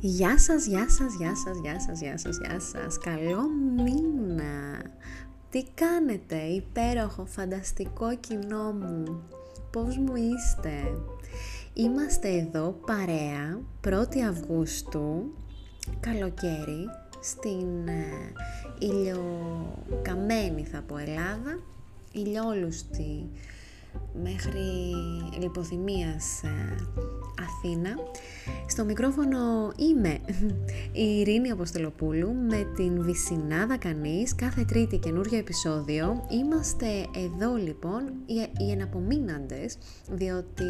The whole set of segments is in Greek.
Γεια σας, γεια σας, γεια σας, γεια σας, γεια σας, γεια σας. Καλό μήνα. Τι κάνετε, υπέροχο, φανταστικό κοινό μου. Πώς μου είστε. Είμαστε εδώ παρέα, 1η Αυγούστου, καλοκαίρι, στην ε, ηλιοκαμένη θα πω Ελλάδα, ηλιόλουστη μέχρι λιποθυμίας ε, Αθήνα. Στο μικρόφωνο είμαι η Ειρήνη Αποστολοπούλου με την Βυσσινάδα Κανείς, κάθε τρίτη καινούργιο επεισόδιο. Είμαστε εδώ λοιπόν οι, οι εναπομείναντες, διότι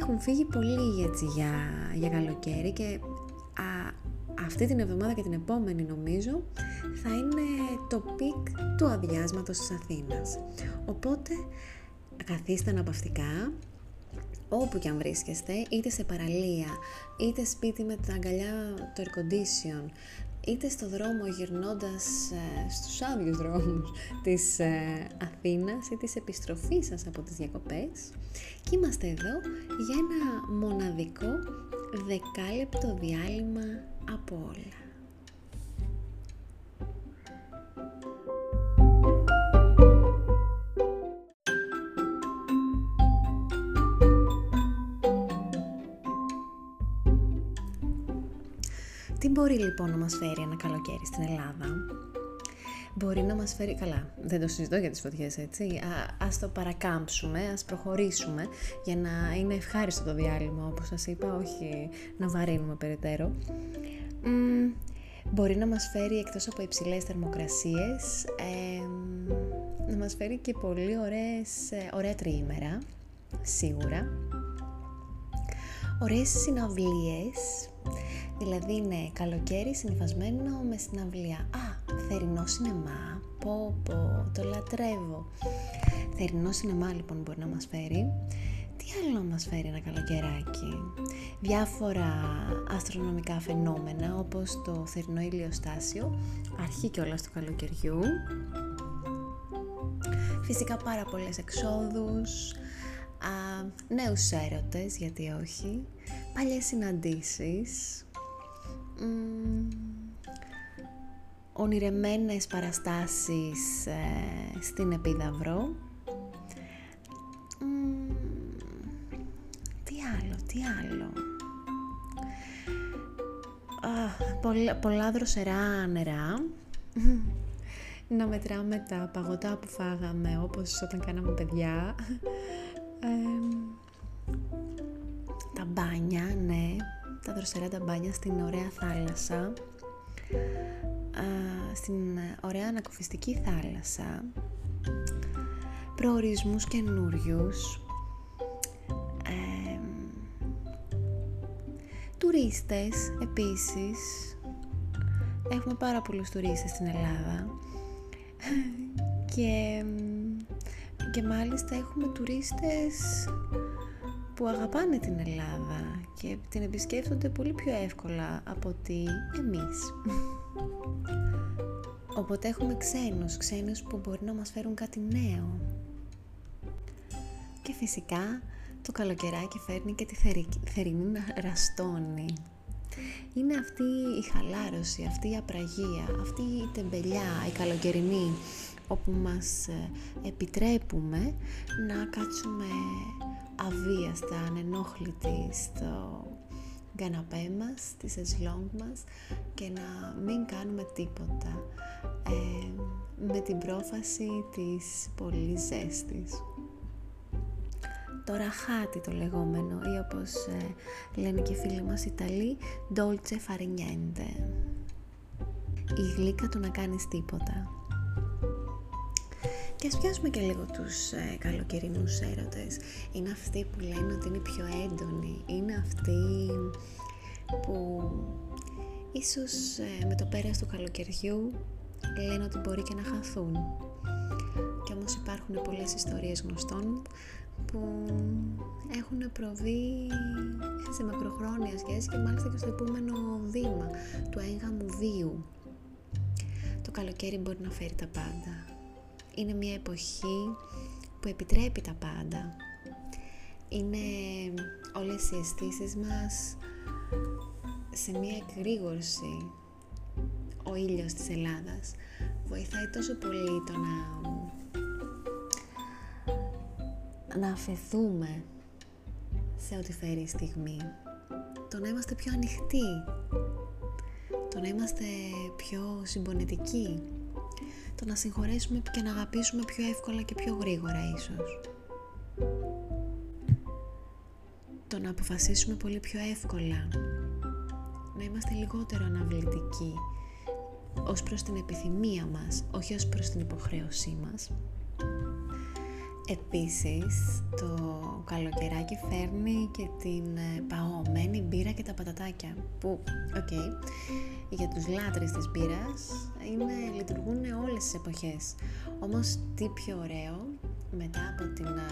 έχουν φύγει πολύ έτσι για, για καλοκαίρι και α, αυτή την εβδομάδα και την επόμενη νομίζω θα είναι το peak του αδειάσματος της Αθήνας. Οπότε καθίστε αναπαυτικά, όπου και αν βρίσκεστε, είτε σε παραλία, είτε σπίτι με τα αγκαλιά του air condition, είτε στο δρόμο γυρνώντας ε, στους άδειους δρόμους της ε, Αθήνας ή της επιστροφής σας από τις διακοπές και είμαστε εδώ για ένα μοναδικό δεκάλεπτο διάλειμμα από όλα. Μπορεί λοιπόν να μας φέρει ένα καλοκαίρι στην Ελλάδα; Μπορεί να μας φέρει... Καλά, δεν το συζητώ για τις φωτιές έτσι. Α, ας το παρακάμψουμε, ας προχωρήσουμε για να είναι ευχάριστο το διάλειμμα όπως σας είπα, όχι να βαρύνουμε περαιτέρω. μπορεί να μας φέρει εκτός από υψηλές θερμοκρασίες, να μας φέρει και πολύ ωραίες, ε, ωραία τριήμερα, σίγουρα. Ωραίες συναυλίες, Δηλαδή είναι καλοκαίρι συνηθισμένο με συναυλία. Α, θερινό σινεμά. Πω πω, το λατρεύω. Θερινό σινεμά λοιπόν μπορεί να μας φέρει. Τι άλλο να μας φέρει ένα καλοκαιράκι; Διάφορα αστρονομικά φαινόμενα όπως το θερινό ηλιοστάσιο, αρχή και όλα του καλοκαιριού. Φυσικά πάρα πολλές εξόδους, α, νέους έρωτες, γιατί όχι, παλιές συναντήσεις, ονειρεμένες παραστάσεις ε, στην Επίδαυρο. τι άλλο, τι άλλο. πολλά, πολλά δροσερά νερά. Να μετράμε τα παγωτά που φάγαμε όπως όταν κάναμε παιδιά. τα μπάνια, ναι, τα δροσερά τα μπάνια στην ωραία θάλασσα, στην ωραία ανακοφιστική θάλασσα, προορισμούς καινούριους. Ε, τουρίστες επίσης, έχουμε πάρα πολλούς τουρίστες στην Ελλάδα και, και μάλιστα έχουμε τουρίστες που αγαπάνε την Ελλάδα και την επισκέφτονται πολύ πιο εύκολα από ότι εμείς. Οπότε έχουμε ξένους, ξένους που μπορεί να μας φέρουν κάτι νέο. Και φυσικά το καλοκαιράκι φέρνει και τη θερινή ραστόνη. Είναι αυτή η χαλάρωση, αυτή η απραγία, αυτή η τεμπελιά, η καλοκαιρινή, όπου μας ε, επιτρέπουμε να κάτσουμε αβίαστα, ανενόχλητοι στο καναπέ μας, στη σεσλόγκ μας και να μην κάνουμε τίποτα ε, με την πρόφαση της πολύ ζέστης. Το ραχάτι το λεγόμενο ή όπως ε, λένε και οι φίλοι μας Ιταλοί dolce fare niente. Η γλύκα του να κάνεις τίποτα. Και ας πιάσουμε και λίγο τους ε, καλοκαιρινούς έρωτες. Είναι αυτοί που λένε ότι είναι πιο έντονοι. Είναι αυτοί που ίσως ε, με το πέρας του καλοκαιριού λένε ότι μπορεί και να χαθούν. Και όμως υπάρχουν πολλές ιστορίες γνωστών που έχουν προβεί σε μακροχρόνια σχέση και μάλιστα και στο επόμενο βήμα του έγγαμου βίου. Το καλοκαίρι μπορεί να φέρει τα πάντα είναι μια εποχή που επιτρέπει τα πάντα. Είναι όλες οι αισθήσεις μας σε μία εκρήγορση. Ο ήλιος της Ελλάδας βοηθάει τόσο πολύ το να να αφαιθούμε σε ό,τι φέρει η στιγμή. Το να είμαστε πιο ανοιχτοί. Το να είμαστε πιο συμπονετικοί το να συγχωρέσουμε και να αγαπήσουμε πιο εύκολα και πιο γρήγορα ίσως το να αποφασίσουμε πολύ πιο εύκολα να είμαστε λιγότερο αναβλητικοί ως προς την επιθυμία μας, όχι ως προς την υποχρέωσή μας. Επίσης, το καλοκαιράκι φέρνει και την ε, παγωμένη μπύρα και τα πατατάκια, που, OK, okay, για τους λάτρες της μπύρας είναι, λειτουργούν όλες τις εποχές. Όμως, τι πιο ωραίο, μετά από την ε,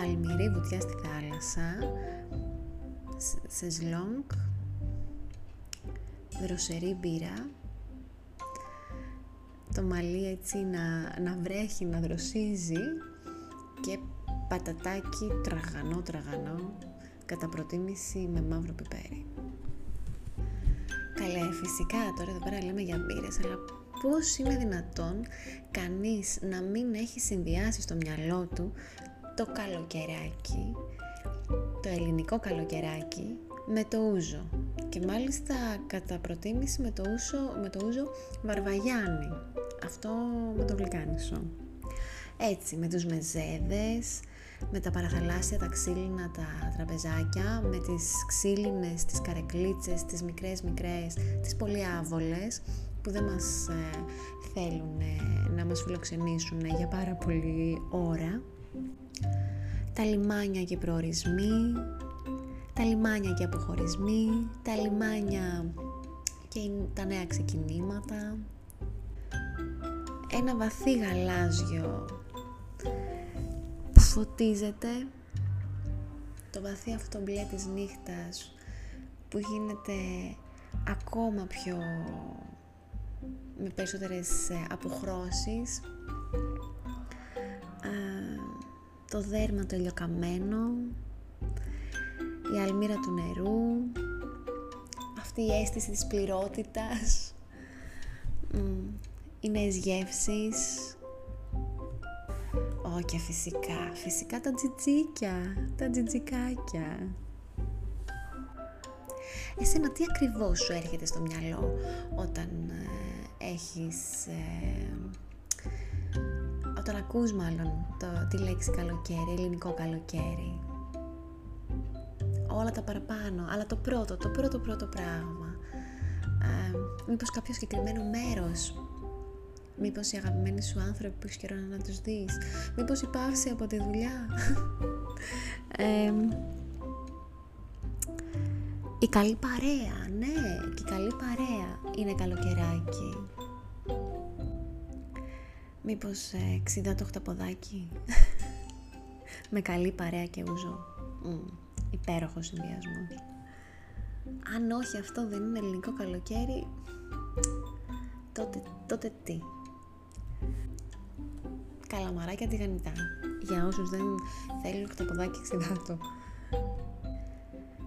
αλμυρή βουτιά στη θάλασσα, σεζλόνγκ, δροσερή μπύρα το μαλλί έτσι να, να βρέχει, να δροσίζει και πατατάκι τραγανό τραγανό κατά προτίμηση με μαύρο πιπέρι. Καλέ, φυσικά τώρα εδώ πέρα λέμε για μπύρες, αλλά πώς είναι δυνατόν κανείς να μην έχει συνδυάσει στο μυαλό του το καλοκαιράκι, το ελληνικό καλοκαιράκι με το ούζο; Και μάλιστα κατά προτίμηση με το, ούσο, με το ούζο βαρβαγιάνι αυτό με το γλυκάνισο έτσι με τους μεζέδες με τα παραθαλάσσια τα ξύλινα τα τραπεζάκια με τις ξύλινες, τις καρεκλίτσες τις μικρές μικρές, τις πολύ άβολες που δεν μας ε, θέλουν να μας φιλοξενήσουν για πάρα πολύ ώρα. Τα λιμάνια και οι προορισμοί τα λιμάνια και οι αποχωρισμοί, τα λιμάνια και τα νέα ξεκινήματα, ένα βαθύ γαλάζιο που φωτίζεται, το βαθύ αυτό μπλε της νύχτας που γίνεται ακόμα πιο με περισσότερες ε, αποχρώσεις το δέρμα το ηλιοκαμένο η αλμύρα του νερού, αυτή η αίσθηση της πληρότητας, οι νέες γεύσεις. Ω, και φυσικά, φυσικά τα τζιτζίκια, τα τζιτζικάκια. Εσένα τι ακριβώς σου έρχεται στο μυαλό όταν ε, έχεις... Ε, όταν ακούς μάλλον το, τη λέξη καλοκαίρι, ελληνικό καλοκαίρι; Όλα τα παραπάνω, αλλά το πρώτο, το πρώτο πρώτο πράγμα. Ε, μήπως κάποιο συγκεκριμένο μέρος, μήπως οι αγαπημένοι σου άνθρωποι που έχεις καιρό να τους δεις, μήπως η παύση από τη δουλειά. ε, η καλή παρέα, ναι, και η καλή παρέα είναι καλοκαιράκι. Μήπως ε, ξυδά το χταποδάκι με καλή παρέα και ούζο υπέροχος συνδυασμός. Αν όχι αυτό δεν είναι ελληνικό καλοκαίρι, τότε, τότε τι. Καλαμαράκια τηγανιτά. Για όσους δεν θέλουν χταποδάκι ξεδάτο.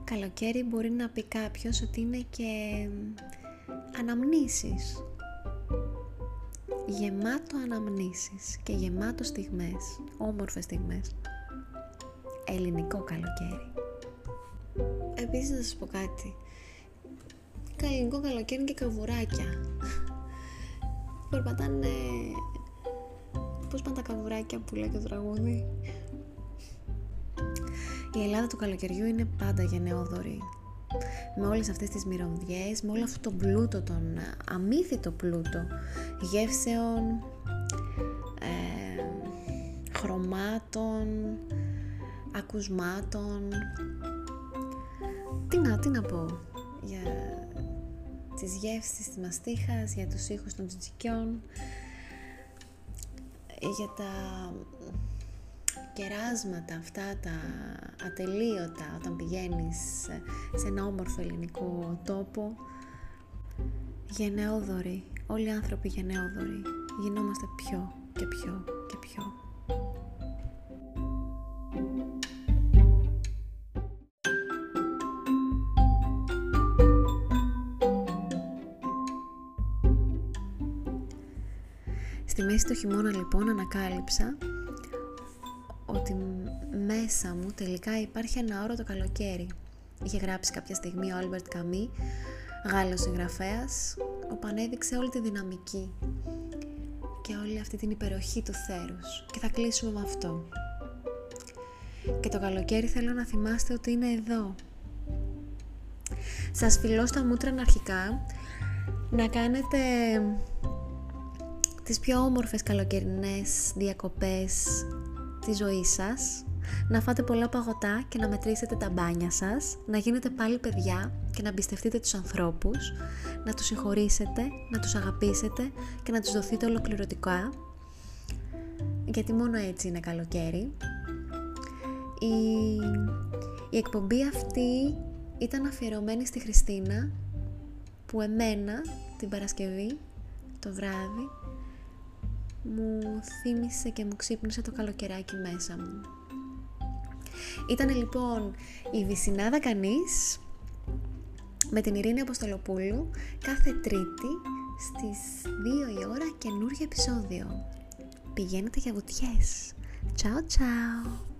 Καλοκαίρι μπορεί να πει κάποιος ότι είναι και αναμνήσεις. Γεμάτο αναμνήσεις και γεμάτο στιγμές, όμορφες στιγμές. Ελληνικό καλοκαίρι. Επίσης να σας πω κάτι. Καλλινικό καλοκαίρι και καβουράκια. Περπατάνε... Πώς πάνε τα καβουράκια που λέει το τραγούδι; Η Ελλάδα του καλοκαιριού είναι πάντα γενναιόδορη. Με όλες αυτές τις μυρωδιές, με όλο αυτό το πλούτο, τον αμύθιτο πλούτο γεύσεων, ε, χρωμάτων, ακουσμάτων, τι να, τι να πω για τις γεύσεις της μαστίχας, για τους ήχους των τζιτζικιών, για τα κεράσματα αυτά τα ατελείωτα όταν πηγαίνεις σε ένα όμορφο ελληνικό τόπο. Γενναιόδοροι, όλοι οι άνθρωποι γενναιόδοροι γινόμαστε πιο και πιο και πιο μέση του χειμώνα λοιπόν ανακάλυψα ότι μέσα μου τελικά υπάρχει ένα αόρατο καλοκαίρι. Είχε γράψει κάποια στιγμή ο Άλμπερτ Καμί, Γάλλος συγγραφέας, όπου ανέδειξε όλη τη δυναμική και όλη αυτή την υπεροχή του θέρους. Και θα κλείσουμε με αυτό. Και το καλοκαίρι θέλω να θυμάστε ότι είναι εδώ. Σας φιλώ στα μούτρα αρχικά να κάνετε τις πιο όμορφες καλοκαιρινές διακοπές της ζωής σας, να φάτε πολλά παγωτά και να μετρήσετε τα μπάνια σας, να γίνετε πάλι παιδιά και να εμπιστευτείτε τους ανθρώπους, να τους συγχωρήσετε, να τους αγαπήσετε και να τους δοθείτε ολοκληρωτικά, γιατί μόνο έτσι είναι καλοκαίρι. Η, η εκπομπή αυτή ήταν αφιερωμένη στη Χριστίνα που εμένα την Παρασκευή το βράδυ μου θύμισε και μου ξύπνησε το καλοκαιράκι μέσα μου. Ήταν λοιπόν η Βυσινάδα Κανείς με την Ειρήνη Αποστολοπούλου κάθε Τρίτη στις 2 η ώρα καινούργιο επεισόδιο. Πηγαίνετε για βουτιές. Ciao ciao!